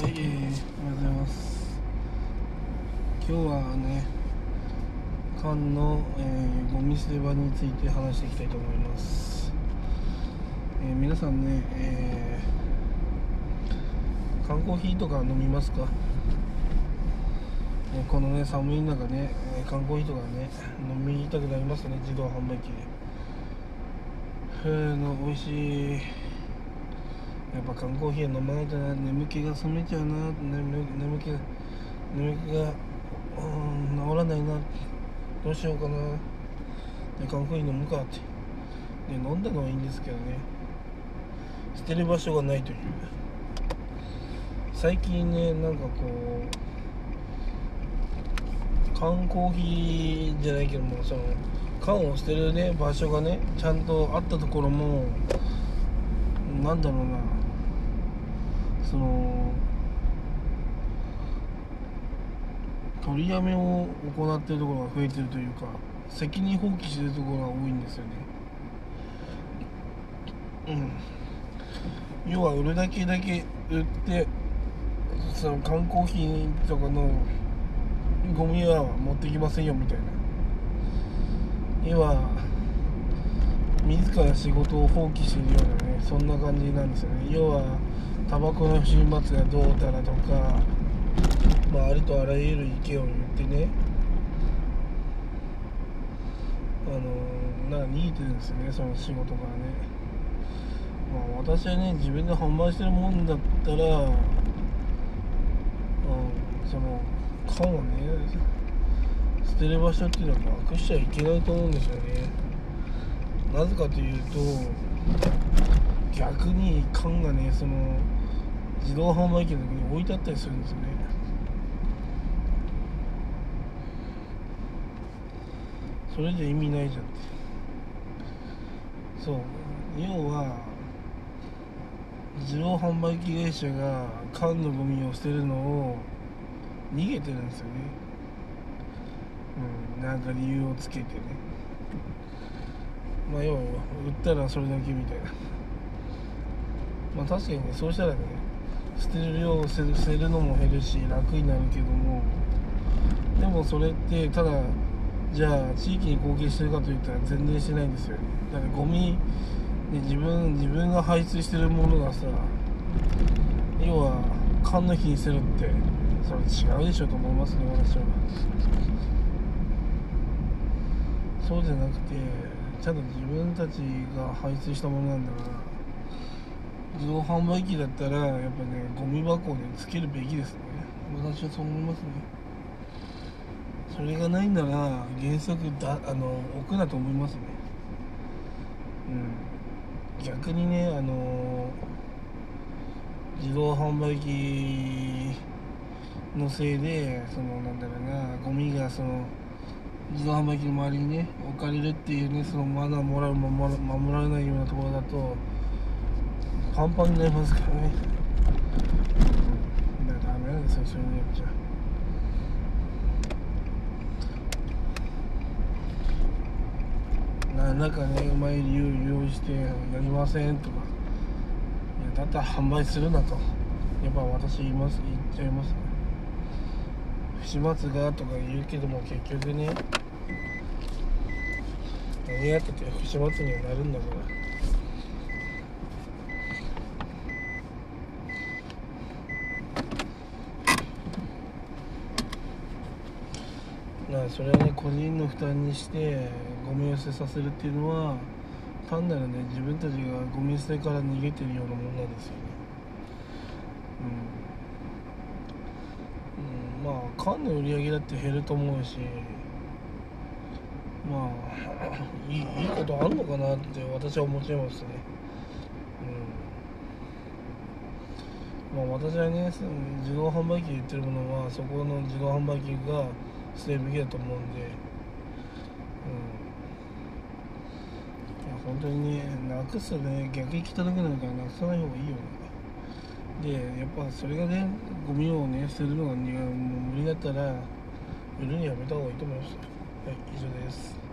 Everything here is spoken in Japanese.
はい、えー、おはようございます。今日はね、缶の、えーゴミ捨て場について話していきたいと思います。えー皆さんね、えー缶コーヒーとか飲みますか、えこのね、寒い中ね、缶コーヒーとかね、飲みたくなりますね、自動販売機で。えーの美味しいやっぱ缶コーヒー飲まないとな。眠気が覚めちゃうな眠眠気が眠気がうん治らないなどうしようかな。で缶コーヒー飲むかって。で飲んだのはいいんですけどね。捨てる場所がないという。最近ねなんかこう缶コーヒーじゃないけどもその缶を捨てるね場所がねちゃんとあったところもなんだろうな。その取りやめを行っているところが増えてるというか責任放棄しているところが多いんですよね。うん。要は売るだけだけ売ってその缶コーヒーとかのゴミは持ってきませんよみたいな。要は自ら仕事を放棄しているようなねそんな感じなんですよね。要はタバコの不始末がどうたらとかまあありとあらゆる意見を言ってねあのなんか逃げてるんですよねその仕事からね。まあ私はね自分で販売してるもんだったら、うん、その缶をね捨てる場所っていうのはなくしちゃいけないと思うんですよね。なぜかというと逆に缶がねその自動販売機の時に置いてあったりするんですよね。それじゃ意味ないじゃんって。そう。要は自動販売機会社が缶のゴミを捨てるのを逃げてるんですよね。うんなんか理由をつけてね。まあ要は売ったらそれだけみたいな。まあ確かにねそうしたらね捨てる量を捨てるのも減るし楽になるけども。でもそれってただじゃあ地域に貢献してるかといったら全然してないんですよね。だからゴミで自分自分が排出してるものがさ要は缶の日に捨てるってそれ違うでしょと思いますね私は。そうじゃなくてちゃんと自分たちが排出したものなんだから。自動販売機だったらやっぱねゴミ箱につけるべきですね。私はそう思いますね。それがないなら原則だあの置くなと思いますね。うん。逆にねあの自動販売機のせいでそのなんだろうなゴミがその自動販売機の周りにね置かれるっていうねそのマナーもらう守ら守られないようなところだとパンパンになりますからね。うん。だからダメなんですよそういうのやっちゃ。なんかねうまい理由用意してやりませんとか。いやだったら販売するなと。やっぱ私言います言っちゃいますね。不始末がとか言うけども結局ね。何やってて不始末にはなるんだからなそれはね個人の負担にしてゴミを捨てさせるっていうのは単なるね自分たちがゴミ捨てから逃げてるようなものなんですよね。うん、うん、まあ缶の売り上げだって減ると思うしまあいいいいことあんのかなって私は思っちゃいますね。うん。まあ私はね自動販売機で言ってるものはそこの自動販売機がするべきだと思うんで、うん、いや本当にねなくすね。逆に汚くなるからなくさない方がいいよね。でやっぱそれがねゴミをね捨てるのが、ね、もう無理だったら売るにやめた方がいいと思います。はい以上です。